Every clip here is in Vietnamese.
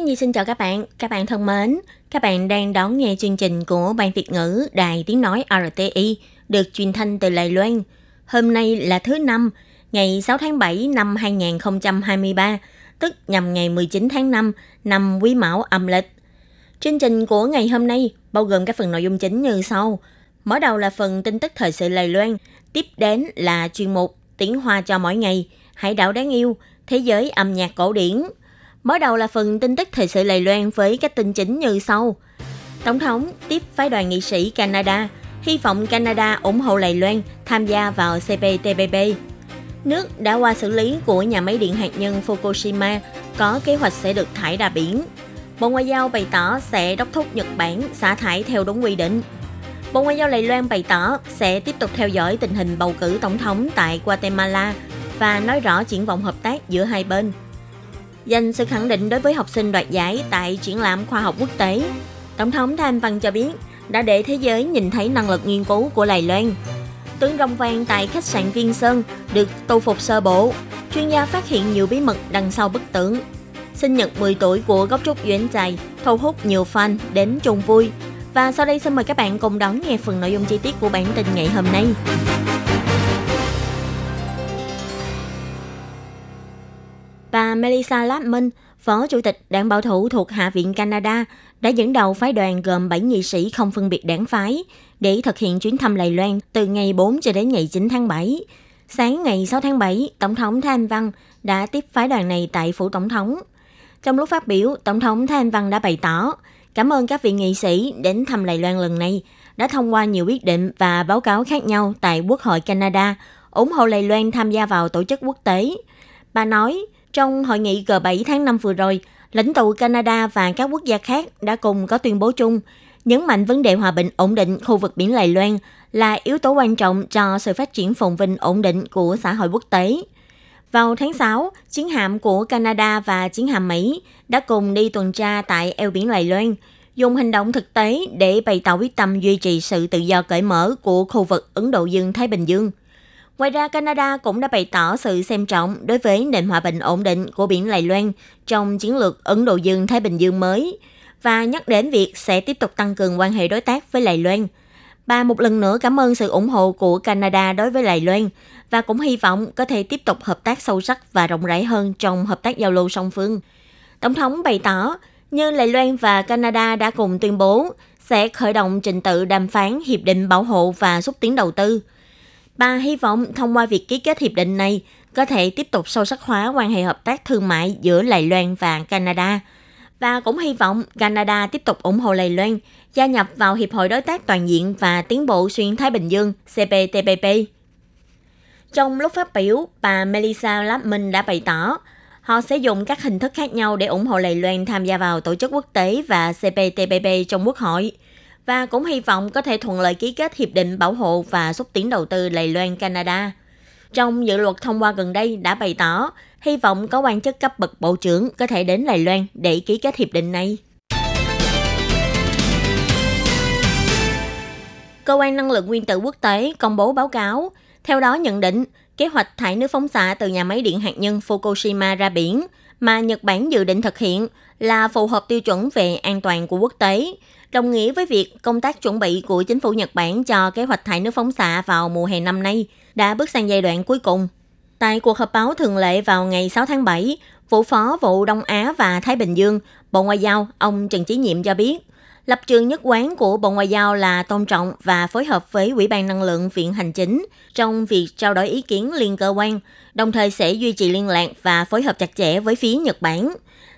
Khi Nhi xin chào các bạn, các bạn thân mến, các bạn đang đón nghe chương trình của Ban Việt ngữ Đài Tiếng Nói RTI được truyền thanh từ Đài Loan. Hôm nay là thứ năm, ngày 6 tháng 7 năm 2023, tức nhằm ngày 19 tháng 5 năm Quý Mão âm lịch. Chương trình của ngày hôm nay bao gồm các phần nội dung chính như sau. Mở đầu là phần tin tức thời sự Đài Loan, tiếp đến là chuyên mục Tiếng Hoa cho mỗi ngày, Hải đảo đáng yêu, Thế giới âm nhạc cổ điển, Mở đầu là phần tin tức thời sự Lầy Loan với các tin chính như sau. Tổng thống tiếp phái đoàn nghị sĩ Canada, hy vọng Canada ủng hộ Lầy Loan tham gia vào CPTPP. Nước đã qua xử lý của nhà máy điện hạt nhân Fukushima có kế hoạch sẽ được thải ra biển. Bộ Ngoại giao bày tỏ sẽ đốc thúc Nhật Bản xả thải theo đúng quy định. Bộ Ngoại giao Lầy Loan bày tỏ sẽ tiếp tục theo dõi tình hình bầu cử tổng thống tại Guatemala và nói rõ triển vọng hợp tác giữa hai bên dành sự khẳng định đối với học sinh đoạt giải tại triển lãm khoa học quốc tế. Tổng thống tham Văn cho biết, đã để thế giới nhìn thấy năng lực nghiên cứu của Đài Loan. Tướng Rong Vang tại khách sạn Viên Sơn được tu phục sơ bộ. Chuyên gia phát hiện nhiều bí mật đằng sau bức tượng. Sinh nhật 10 tuổi của gốc trúc Duyên Trài thu hút nhiều fan đến chung vui. Và sau đây xin mời các bạn cùng đón nghe phần nội dung chi tiết của bản tin ngày hôm nay. Bà Melissa Lapman, Phó Chủ tịch Đảng Bảo thủ thuộc Hạ viện Canada, đã dẫn đầu phái đoàn gồm 7 nghị sĩ không phân biệt đảng phái để thực hiện chuyến thăm Lài Loan từ ngày 4 cho đến ngày 9 tháng 7. Sáng ngày 6 tháng 7, Tổng thống Thanh Văn đã tiếp phái đoàn này tại Phủ Tổng thống. Trong lúc phát biểu, Tổng thống Thanh Văn đã bày tỏ cảm ơn các vị nghị sĩ đến thăm Lài Loan lần này đã thông qua nhiều quyết định và báo cáo khác nhau tại Quốc hội Canada ủng hộ Lài Loan tham gia vào tổ chức quốc tế. Bà nói, trong hội nghị G7 tháng 5 vừa rồi, lãnh tụ Canada và các quốc gia khác đã cùng có tuyên bố chung, nhấn mạnh vấn đề hòa bình ổn định khu vực biển Lài Loan là yếu tố quan trọng cho sự phát triển phồn vinh ổn định của xã hội quốc tế. Vào tháng 6, chiến hạm của Canada và chiến hạm Mỹ đã cùng đi tuần tra tại eo biển Lài Loan, dùng hành động thực tế để bày tỏ quyết tâm duy trì sự tự do cởi mở của khu vực Ấn Độ Dương-Thái Bình Dương. Ngoài ra, Canada cũng đã bày tỏ sự xem trọng đối với nền hòa bình ổn định của biển Lài Loan trong chiến lược Ấn Độ Dương-Thái Bình Dương mới và nhắc đến việc sẽ tiếp tục tăng cường quan hệ đối tác với Lài Loan. Bà một lần nữa cảm ơn sự ủng hộ của Canada đối với Lài Loan và cũng hy vọng có thể tiếp tục hợp tác sâu sắc và rộng rãi hơn trong hợp tác giao lưu song phương. Tổng thống bày tỏ, như Lài Loan và Canada đã cùng tuyên bố sẽ khởi động trình tự đàm phán hiệp định bảo hộ và xúc tiến đầu tư – Bà hy vọng thông qua việc ký kết hiệp định này có thể tiếp tục sâu sắc hóa quan hệ hợp tác thương mại giữa Lài Loan và Canada. Và cũng hy vọng Canada tiếp tục ủng hộ Lài Loan gia nhập vào Hiệp hội Đối tác Toàn diện và Tiến bộ Xuyên Thái Bình Dương CPTPP. Trong lúc phát biểu, bà Melissa Lapman đã bày tỏ họ sẽ dùng các hình thức khác nhau để ủng hộ Lài Loan tham gia vào tổ chức quốc tế và CPTPP trong quốc hội – và cũng hy vọng có thể thuận lợi ký kết hiệp định bảo hộ và xúc tiến đầu tư Đài Loan Canada. Trong dự luật thông qua gần đây đã bày tỏ hy vọng có quan chức cấp bậc bộ trưởng có thể đến Đài Loan để ký kết hiệp định này. Cơ quan năng lượng nguyên tử quốc tế công bố báo cáo, theo đó nhận định kế hoạch thải nước phóng xạ từ nhà máy điện hạt nhân Fukushima ra biển mà Nhật Bản dự định thực hiện là phù hợp tiêu chuẩn về an toàn của quốc tế, đồng nghĩa với việc công tác chuẩn bị của chính phủ Nhật Bản cho kế hoạch thải nước phóng xạ vào mùa hè năm nay đã bước sang giai đoạn cuối cùng. Tại cuộc họp báo thường lệ vào ngày 6 tháng 7, Vụ Phó Vụ Đông Á và Thái Bình Dương, Bộ Ngoại giao, ông Trần Chí Nhiệm cho biết, lập trường nhất quán của Bộ Ngoại giao là tôn trọng và phối hợp với Ủy ban Năng lượng Viện Hành Chính trong việc trao đổi ý kiến liên cơ quan, đồng thời sẽ duy trì liên lạc và phối hợp chặt chẽ với phía Nhật Bản.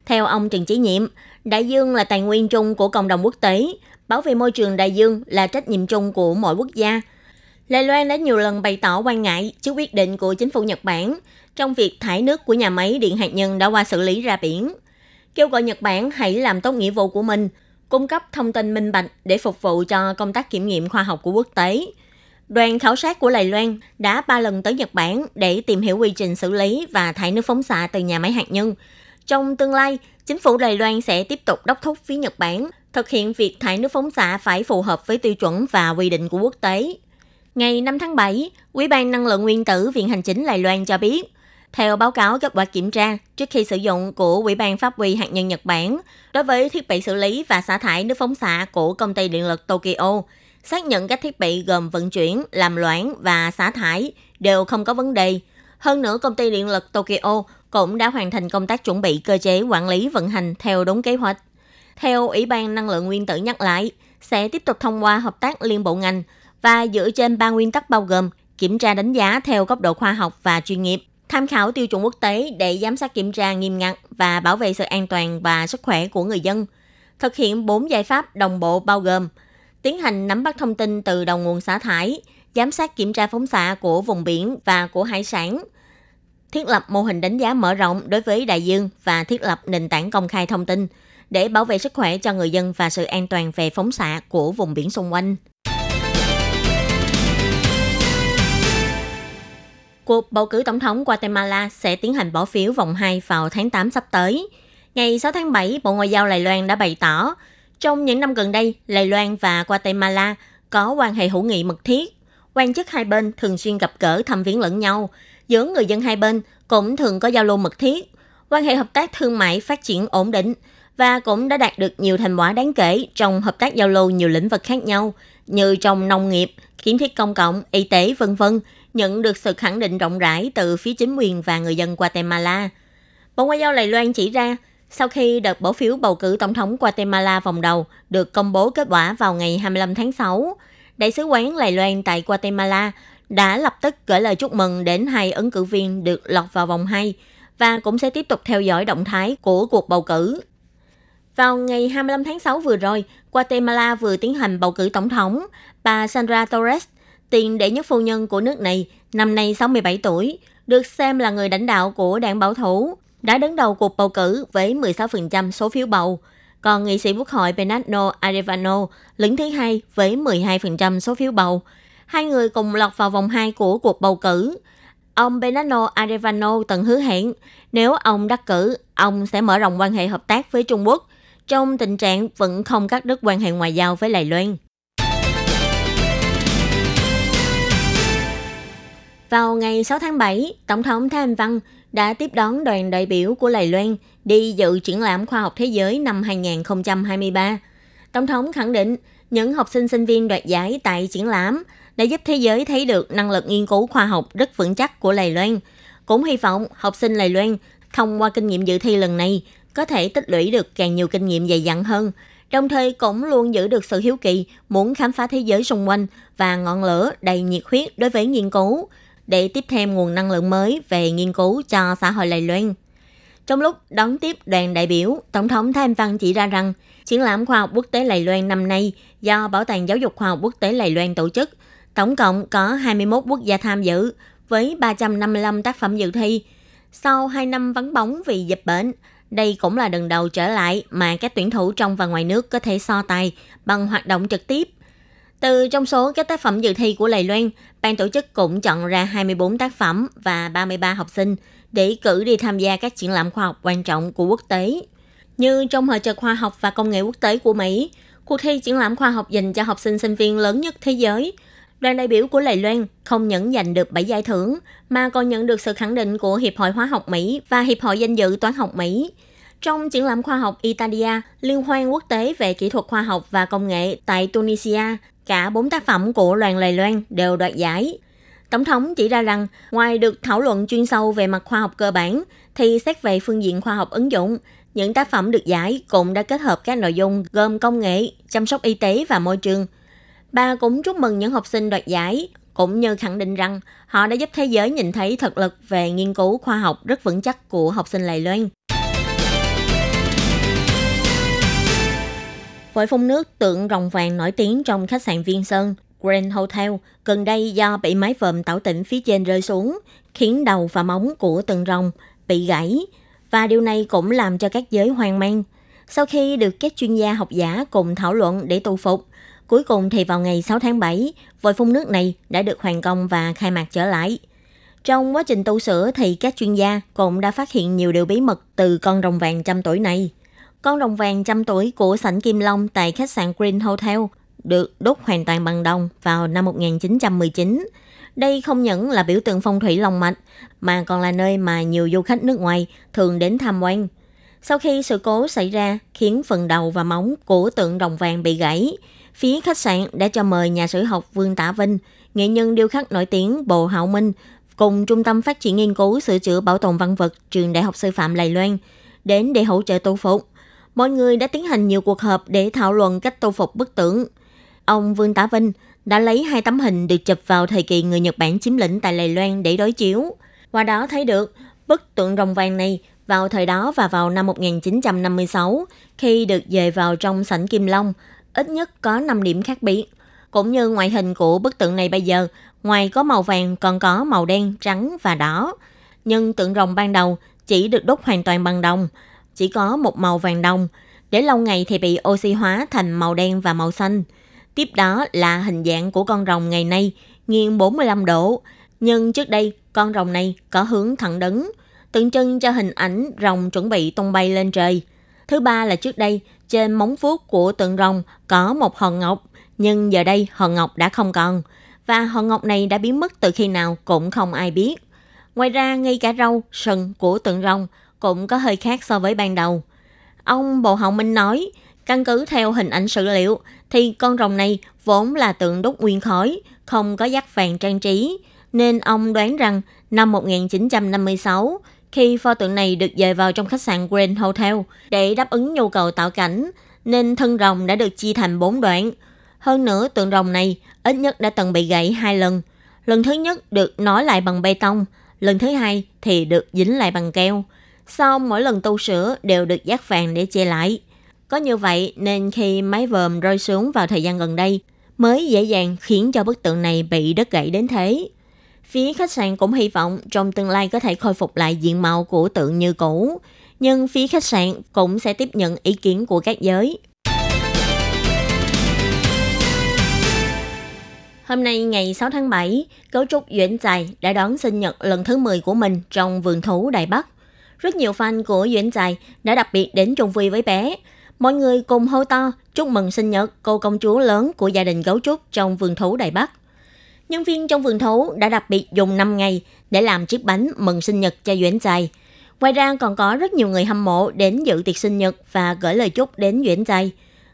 Theo ông Trần Chí Nhiệm, Đại dương là tài nguyên chung của cộng đồng quốc tế, bảo vệ môi trường đại dương là trách nhiệm chung của mỗi quốc gia. Lê Loan đã nhiều lần bày tỏ quan ngại trước quyết định của chính phủ Nhật Bản trong việc thải nước của nhà máy điện hạt nhân đã qua xử lý ra biển. kêu gọi Nhật Bản hãy làm tốt nghĩa vụ của mình, cung cấp thông tin minh bạch để phục vụ cho công tác kiểm nghiệm khoa học của quốc tế. Đoàn khảo sát của Đài Loan đã ba lần tới Nhật Bản để tìm hiểu quy trình xử lý và thải nước phóng xạ từ nhà máy hạt nhân. Trong tương lai, chính phủ Đài Loan sẽ tiếp tục đốc thúc phía Nhật Bản thực hiện việc thải nước phóng xạ phải phù hợp với tiêu chuẩn và quy định của quốc tế. Ngày 5 tháng 7, Ủy ban Năng lượng Nguyên tử Viện Hành chính Đài Loan cho biết, theo báo cáo kết quả kiểm tra trước khi sử dụng của Ủy ban Pháp quy hạt nhân Nhật Bản, đối với thiết bị xử lý và xả thải nước phóng xạ của công ty điện lực Tokyo, xác nhận các thiết bị gồm vận chuyển, làm loãng và xả thải đều không có vấn đề. Hơn nữa, công ty điện lực Tokyo cũng đã hoàn thành công tác chuẩn bị cơ chế quản lý vận hành theo đúng kế hoạch. Theo Ủy ban Năng lượng Nguyên tử nhắc lại, sẽ tiếp tục thông qua hợp tác liên bộ ngành và dựa trên ba nguyên tắc bao gồm kiểm tra đánh giá theo góc độ khoa học và chuyên nghiệp, tham khảo tiêu chuẩn quốc tế để giám sát kiểm tra nghiêm ngặt và bảo vệ sự an toàn và sức khỏe của người dân. Thực hiện bốn giải pháp đồng bộ bao gồm tiến hành nắm bắt thông tin từ đầu nguồn xả thải, giám sát kiểm tra phóng xạ của vùng biển và của hải sản, thiết lập mô hình đánh giá mở rộng đối với đại dương và thiết lập nền tảng công khai thông tin để bảo vệ sức khỏe cho người dân và sự an toàn về phóng xạ của vùng biển xung quanh. Cuộc bầu cử tổng thống Guatemala sẽ tiến hành bỏ phiếu vòng 2 vào tháng 8 sắp tới. Ngày 6 tháng 7, Bộ Ngoại giao Đài Loan đã bày tỏ, trong những năm gần đây, Đài Loan và Guatemala có quan hệ hữu nghị mật thiết. Quan chức hai bên thường xuyên gặp gỡ thăm viếng lẫn nhau. Giữa người dân hai bên cũng thường có giao lưu mật thiết. Quan hệ hợp tác thương mại phát triển ổn định và cũng đã đạt được nhiều thành quả đáng kể trong hợp tác giao lưu nhiều lĩnh vực khác nhau như trong nông nghiệp, kiến thiết công cộng, y tế, vân vân nhận được sự khẳng định rộng rãi từ phía chính quyền và người dân Guatemala. Bộ Ngoại giao Đài Loan chỉ ra, sau khi đợt bỏ phiếu bầu cử tổng thống Guatemala vòng đầu được công bố kết quả vào ngày 25 tháng 6, Đại sứ quán Đài Loan tại Guatemala đã lập tức gửi lời chúc mừng đến hai ứng cử viên được lọt vào vòng 2 và cũng sẽ tiếp tục theo dõi động thái của cuộc bầu cử. Vào ngày 25 tháng 6 vừa rồi, Guatemala vừa tiến hành bầu cử tổng thống. Bà Sandra Torres tiền đệ nhất phu nhân của nước này, năm nay 67 tuổi, được xem là người lãnh đạo của đảng bảo thủ, đã đứng đầu cuộc bầu cử với 16% số phiếu bầu. Còn nghị sĩ quốc hội Bernardo Arevano đứng thứ hai với 12% số phiếu bầu. Hai người cùng lọt vào vòng 2 của cuộc bầu cử. Ông Benano Arevano từng hứa hẹn nếu ông đắc cử, ông sẽ mở rộng quan hệ hợp tác với Trung Quốc trong tình trạng vẫn không cắt đứt quan hệ ngoại giao với Đài Loan. Vào ngày 6 tháng 7, Tổng thống Thanh Văn đã tiếp đón đoàn đại biểu của Đài Loan đi dự triển lãm khoa học thế giới năm 2023. Tổng thống khẳng định những học sinh sinh viên đoạt giải tại triển lãm đã giúp thế giới thấy được năng lực nghiên cứu khoa học rất vững chắc của Đài Loan. Cũng hy vọng học sinh Đài Loan thông qua kinh nghiệm dự thi lần này có thể tích lũy được càng nhiều kinh nghiệm dày dặn hơn, đồng thời cũng luôn giữ được sự hiếu kỳ muốn khám phá thế giới xung quanh và ngọn lửa đầy nhiệt huyết đối với nghiên cứu – để tiếp thêm nguồn năng lượng mới về nghiên cứu cho xã hội Đài Loan. Trong lúc đón tiếp đoàn đại biểu, Tổng thống Thanh Văn chỉ ra rằng triển lãm khoa học quốc tế Đài Loan năm nay do Bảo tàng Giáo dục Khoa học Quốc tế Đài Loan tổ chức, tổng cộng có 21 quốc gia tham dự với 355 tác phẩm dự thi. Sau 2 năm vắng bóng vì dịch bệnh, đây cũng là lần đầu trở lại mà các tuyển thủ trong và ngoài nước có thể so tài bằng hoạt động trực tiếp từ trong số các tác phẩm dự thi của Lầy Loan, ban tổ chức cũng chọn ra 24 tác phẩm và 33 học sinh để cử đi tham gia các triển lãm khoa học quan trọng của quốc tế. Như trong hội trợ khoa học và công nghệ quốc tế của Mỹ, cuộc thi triển lãm khoa học dành cho học sinh sinh viên lớn nhất thế giới, đoàn đại biểu của Lầy Loan không những giành được 7 giải thưởng mà còn nhận được sự khẳng định của Hiệp hội Hóa học Mỹ và Hiệp hội Danh dự Toán học Mỹ. Trong triển lãm khoa học Italia, Liên hoan quốc tế về kỹ thuật khoa học và công nghệ tại Tunisia Cả bốn tác phẩm của đoàn Lầy Loan đều đoạt giải. Tổng thống chỉ ra rằng, ngoài được thảo luận chuyên sâu về mặt khoa học cơ bản, thì xét về phương diện khoa học ứng dụng, những tác phẩm được giải cũng đã kết hợp các nội dung gồm công nghệ, chăm sóc y tế và môi trường. Bà cũng chúc mừng những học sinh đoạt giải, cũng như khẳng định rằng họ đã giúp thế giới nhìn thấy thực lực về nghiên cứu khoa học rất vững chắc của học sinh Lài Loan. với phun nước tượng rồng vàng nổi tiếng trong khách sạn Viên Sơn, Grand Hotel, gần đây do bị mái vòm tảo tỉnh phía trên rơi xuống, khiến đầu và móng của từng rồng bị gãy. Và điều này cũng làm cho các giới hoang mang. Sau khi được các chuyên gia học giả cùng thảo luận để tu phục, cuối cùng thì vào ngày 6 tháng 7, vòi phun nước này đã được hoàn công và khai mạc trở lại. Trong quá trình tu sửa thì các chuyên gia cũng đã phát hiện nhiều điều bí mật từ con rồng vàng trăm tuổi này. Con rồng vàng trăm tuổi của sảnh Kim Long tại khách sạn Green Hotel được đốt hoàn toàn bằng đồng vào năm 1919. Đây không những là biểu tượng phong thủy long mạch, mà còn là nơi mà nhiều du khách nước ngoài thường đến tham quan. Sau khi sự cố xảy ra khiến phần đầu và móng của tượng đồng vàng bị gãy, phía khách sạn đã cho mời nhà sử học Vương Tả Vinh, nghệ nhân điêu khắc nổi tiếng Bồ Hạo Minh cùng Trung tâm Phát triển Nghiên cứu Sửa chữa Bảo tồn Văn vật Trường Đại học Sư phạm Lài Loan đến để hỗ trợ tu phục. Mọi người đã tiến hành nhiều cuộc họp để thảo luận cách tu phục bức tượng. Ông Vương Tả Vinh đã lấy hai tấm hình được chụp vào thời kỳ người Nhật Bản chiếm lĩnh tại Lài Loan để đối chiếu. Qua đó thấy được bức tượng rồng vàng này vào thời đó và vào năm 1956 khi được dời vào trong sảnh Kim Long, ít nhất có 5 điểm khác biệt. Cũng như ngoại hình của bức tượng này bây giờ, ngoài có màu vàng còn có màu đen, trắng và đỏ. Nhưng tượng rồng ban đầu chỉ được đúc hoàn toàn bằng đồng, chỉ có một màu vàng đồng. Để lâu ngày thì bị oxy hóa thành màu đen và màu xanh. Tiếp đó là hình dạng của con rồng ngày nay, nghiêng 45 độ. Nhưng trước đây, con rồng này có hướng thẳng đứng, tượng trưng cho hình ảnh rồng chuẩn bị tung bay lên trời. Thứ ba là trước đây, trên móng vuốt của tượng rồng có một hòn ngọc, nhưng giờ đây hòn ngọc đã không còn. Và hòn ngọc này đã biến mất từ khi nào cũng không ai biết. Ngoài ra, ngay cả râu, sừng của tượng rồng cũng có hơi khác so với ban đầu. Ông Bộ Hậu Minh nói, căn cứ theo hình ảnh sử liệu thì con rồng này vốn là tượng đúc nguyên khói, không có dắt vàng trang trí, nên ông đoán rằng năm 1956, khi pho tượng này được dời vào trong khách sạn Grand Hotel để đáp ứng nhu cầu tạo cảnh, nên thân rồng đã được chia thành bốn đoạn. Hơn nữa, tượng rồng này ít nhất đã từng bị gãy hai lần. Lần thứ nhất được nối lại bằng bê tông, lần thứ hai thì được dính lại bằng keo. Sau mỗi lần tu sửa đều được dát vàng để che lại. Có như vậy nên khi máy vòm rơi xuống vào thời gian gần đây mới dễ dàng khiến cho bức tượng này bị đứt gãy đến thế. Phía khách sạn cũng hy vọng trong tương lai có thể khôi phục lại diện mạo của tượng như cũ, nhưng phía khách sạn cũng sẽ tiếp nhận ý kiến của các giới. Hôm nay ngày 6 tháng 7, cấu trúc Duyễn Dài đã đón sinh nhật lần thứ 10 của mình trong vườn thú Đài Bắc. Rất nhiều fan của Duyễn Dài đã đặc biệt đến chung vui với bé. Mọi người cùng hô to chúc mừng sinh nhật cô công chúa lớn của gia đình gấu trúc trong vườn thú Đài Bắc. Nhân viên trong vườn thú đã đặc biệt dùng 5 ngày để làm chiếc bánh mừng sinh nhật cho Duyễn Tài. Ngoài ra còn có rất nhiều người hâm mộ đến dự tiệc sinh nhật và gửi lời chúc đến Duyễn Tài.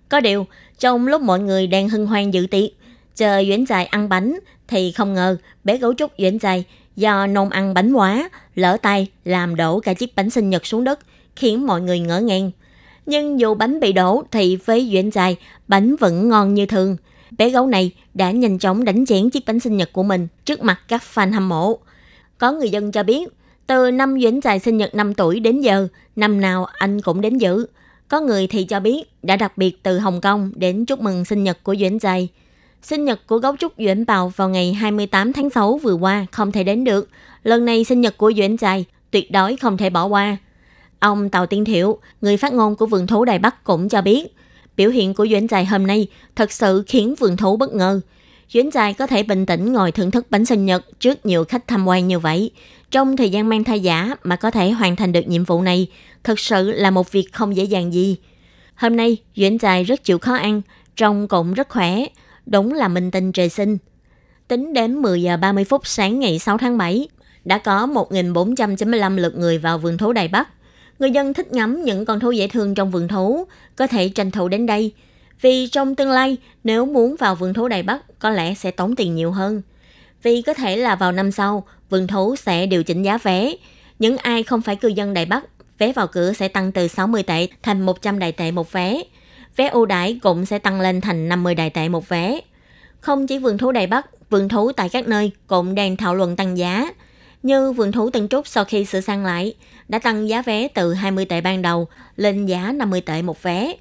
Có điều, trong lúc mọi người đang hân hoan dự tiệc, chờ Duyễn Tài ăn bánh thì không ngờ bé gấu trúc Duyễn Tài do nôn ăn bánh quá, lỡ tay làm đổ cả chiếc bánh sinh nhật xuống đất, khiến mọi người ngỡ ngàng. Nhưng dù bánh bị đổ thì với Duyễn Tài, bánh vẫn ngon như thường. Bé gấu này đã nhanh chóng đánh chén chiếc bánh sinh nhật của mình trước mặt các fan hâm mộ. Có người dân cho biết, từ năm Duyễn Dài sinh nhật 5 tuổi đến giờ, năm nào anh cũng đến dự. Có người thì cho biết đã đặc biệt từ Hồng Kông đến chúc mừng sinh nhật của Duyễn Dài. Sinh nhật của gấu trúc Duyễn Bào vào ngày 28 tháng 6 vừa qua không thể đến được. Lần này sinh nhật của Duyễn Dài tuyệt đối không thể bỏ qua. Ông Tàu Tiên Thiệu, người phát ngôn của vườn thú Đài Bắc cũng cho biết, biểu hiện của Duyễn Dài hôm nay thật sự khiến vườn thú bất ngờ. Duyễn Dài có thể bình tĩnh ngồi thưởng thức bánh sinh nhật trước nhiều khách tham quan như vậy. Trong thời gian mang thai giả mà có thể hoàn thành được nhiệm vụ này, thật sự là một việc không dễ dàng gì. Hôm nay, Duyễn Dài rất chịu khó ăn, trông cũng rất khỏe, đúng là minh tinh trời sinh. Tính đến 10 giờ 30 phút sáng ngày 6 tháng 7, đã có 1.495 lượt người vào vườn thú Đài Bắc. Người dân thích ngắm những con thú dễ thương trong vườn thú, có thể tranh thủ đến đây. Vì trong tương lai, nếu muốn vào vườn thú Đài Bắc, có lẽ sẽ tốn tiền nhiều hơn. Vì có thể là vào năm sau, vườn thú sẽ điều chỉnh giá vé. Những ai không phải cư dân Đài Bắc, vé vào cửa sẽ tăng từ 60 tệ thành 100 đại tệ một vé. Vé ưu đãi cũng sẽ tăng lên thành 50 đại tệ một vé. Không chỉ vườn thú Đài Bắc, vườn thú tại các nơi cũng đang thảo luận tăng giá. Như vườn thú Tân Trúc sau khi sửa sang lại, đã tăng giá vé từ 20 tệ ban đầu lên giá 50 tệ một vé.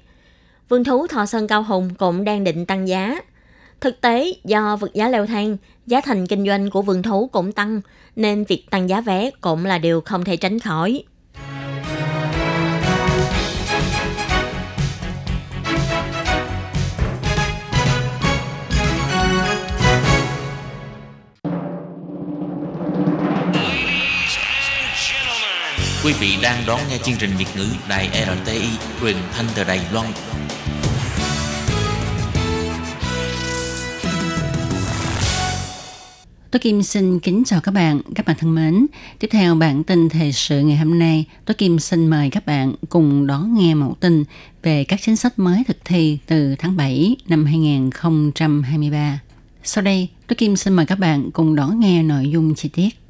Vườn thú Thọ Sơn Cao Hùng cũng đang định tăng giá. Thực tế, do vật giá leo thang, giá thành kinh doanh của vườn thú cũng tăng, nên việc tăng giá vé cũng là điều không thể tránh khỏi. Quý vị đang đón nghe chương trình Việt ngữ Đài RTI truyền thanh từ Đài Loan. Tôi Kim xin kính chào các bạn, các bạn thân mến. Tiếp theo bản tin thời sự ngày hôm nay, tôi Kim xin mời các bạn cùng đón nghe mẫu tin về các chính sách mới thực thi từ tháng 7 năm 2023. Sau đây, tôi Kim xin mời các bạn cùng đón nghe nội dung chi tiết.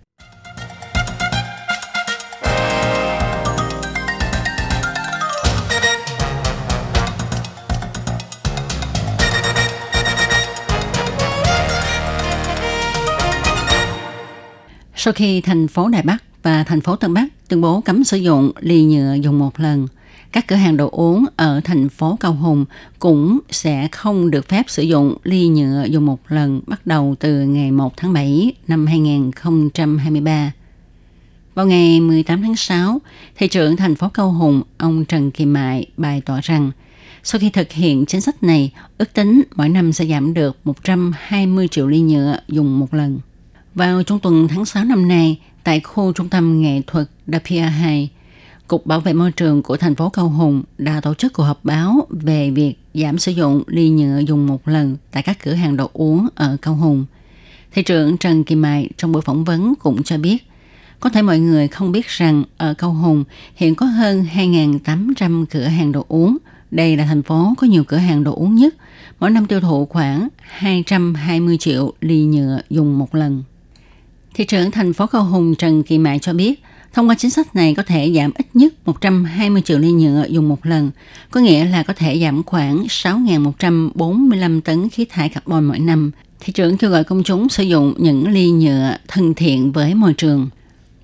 Sau khi thành phố Đài Bắc và thành phố Tân Bắc tuyên bố cấm sử dụng ly nhựa dùng một lần, các cửa hàng đồ uống ở thành phố Cao Hùng cũng sẽ không được phép sử dụng ly nhựa dùng một lần bắt đầu từ ngày 1 tháng 7 năm 2023. Vào ngày 18 tháng 6, thị trưởng thành phố Cao Hùng, ông Trần Kỳ Mại bày tỏ rằng sau khi thực hiện chính sách này, ước tính mỗi năm sẽ giảm được 120 triệu ly nhựa dùng một lần. Vào trong tuần tháng 6 năm nay, tại khu trung tâm nghệ thuật Dapia 2, Cục Bảo vệ môi trường của thành phố Cao Hùng đã tổ chức cuộc họp báo về việc giảm sử dụng ly nhựa dùng một lần tại các cửa hàng đồ uống ở Cao Hùng. Thị trưởng Trần kỳ Mai trong buổi phỏng vấn cũng cho biết, có thể mọi người không biết rằng ở Cao Hùng hiện có hơn 2.800 cửa hàng đồ uống. Đây là thành phố có nhiều cửa hàng đồ uống nhất, mỗi năm tiêu thụ khoảng 220 triệu ly nhựa dùng một lần. Thị trưởng thành phố Cao Hùng Trần Kỳ Mại cho biết, thông qua chính sách này có thể giảm ít nhất 120 triệu ly nhựa dùng một lần, có nghĩa là có thể giảm khoảng 6.145 tấn khí thải carbon mỗi năm. Thị trưởng kêu gọi công chúng sử dụng những ly nhựa thân thiện với môi trường.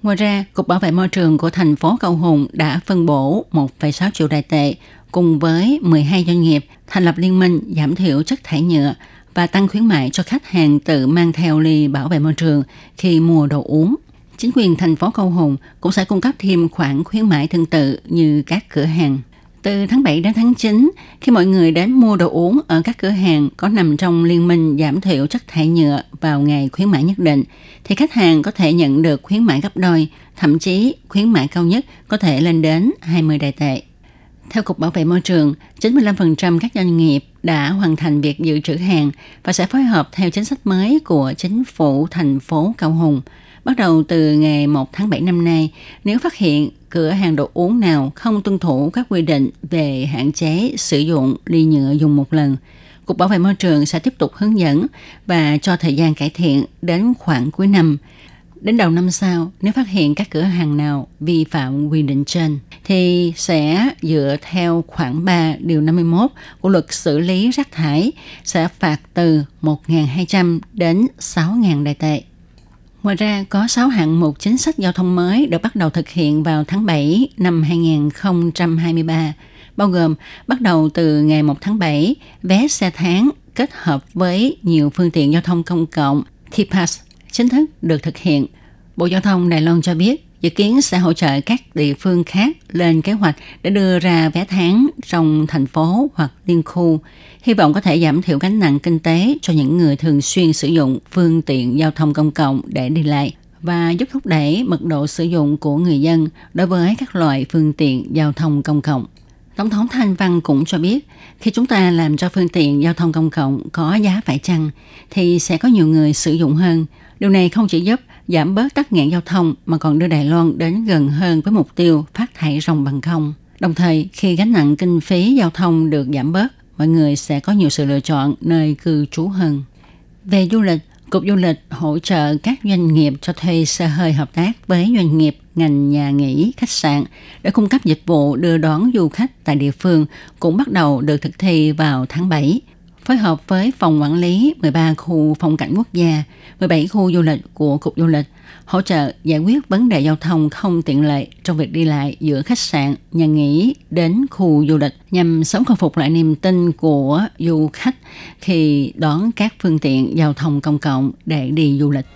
Ngoài ra, Cục Bảo vệ Môi trường của thành phố Cầu Hùng đã phân bổ 1,6 triệu đại tệ cùng với 12 doanh nghiệp thành lập liên minh giảm thiểu chất thải nhựa và tăng khuyến mại cho khách hàng tự mang theo ly bảo vệ môi trường khi mua đồ uống. Chính quyền thành phố Câu Hùng cũng sẽ cung cấp thêm khoản khuyến mại tương tự như các cửa hàng. Từ tháng 7 đến tháng 9, khi mọi người đến mua đồ uống ở các cửa hàng có nằm trong liên minh giảm thiểu chất thải nhựa vào ngày khuyến mại nhất định, thì khách hàng có thể nhận được khuyến mại gấp đôi, thậm chí khuyến mại cao nhất có thể lên đến 20 đại tệ. Theo Cục Bảo vệ Môi trường, 95% các doanh nghiệp đã hoàn thành việc dự trữ hàng và sẽ phối hợp theo chính sách mới của chính phủ thành phố Cao Hùng. Bắt đầu từ ngày 1 tháng 7 năm nay, nếu phát hiện cửa hàng đồ uống nào không tuân thủ các quy định về hạn chế sử dụng ly nhựa dùng một lần, Cục Bảo vệ Môi trường sẽ tiếp tục hướng dẫn và cho thời gian cải thiện đến khoảng cuối năm – Đến đầu năm sau, nếu phát hiện các cửa hàng nào vi phạm quy định trên, thì sẽ dựa theo khoản 3 điều 51 của luật xử lý rác thải sẽ phạt từ 1.200 đến 6.000 đại tệ. Ngoài ra, có 6 hạng mục chính sách giao thông mới được bắt đầu thực hiện vào tháng 7 năm 2023, bao gồm bắt đầu từ ngày 1 tháng 7, vé xe tháng kết hợp với nhiều phương tiện giao thông công cộng TPAS chính thức được thực hiện. Bộ Giao thông Đài Loan cho biết dự kiến sẽ hỗ trợ các địa phương khác lên kế hoạch để đưa ra vé tháng trong thành phố hoặc liên khu, hy vọng có thể giảm thiểu gánh nặng kinh tế cho những người thường xuyên sử dụng phương tiện giao thông công cộng để đi lại và giúp thúc đẩy mật độ sử dụng của người dân đối với các loại phương tiện giao thông công cộng. Tổng thống Thanh Văn cũng cho biết, khi chúng ta làm cho phương tiện giao thông công cộng có giá phải chăng, thì sẽ có nhiều người sử dụng hơn. Điều này không chỉ giúp giảm bớt tắc nghẽn giao thông mà còn đưa Đài Loan đến gần hơn với mục tiêu phát thải ròng bằng không. Đồng thời, khi gánh nặng kinh phí giao thông được giảm bớt, mọi người sẽ có nhiều sự lựa chọn nơi cư trú hơn. Về du lịch, Cục Du lịch hỗ trợ các doanh nghiệp cho thuê xe hơi hợp tác với doanh nghiệp ngành nhà nghỉ, khách sạn để cung cấp dịch vụ đưa đón du khách tại địa phương cũng bắt đầu được thực thi vào tháng 7 phối hợp với Phòng Quản lý 13 khu phong cảnh quốc gia, 17 khu du lịch của Cục Du lịch, hỗ trợ giải quyết vấn đề giao thông không tiện lợi trong việc đi lại giữa khách sạn, nhà nghỉ đến khu du lịch nhằm sớm khôi phục lại niềm tin của du khách khi đón các phương tiện giao thông công cộng để đi du lịch.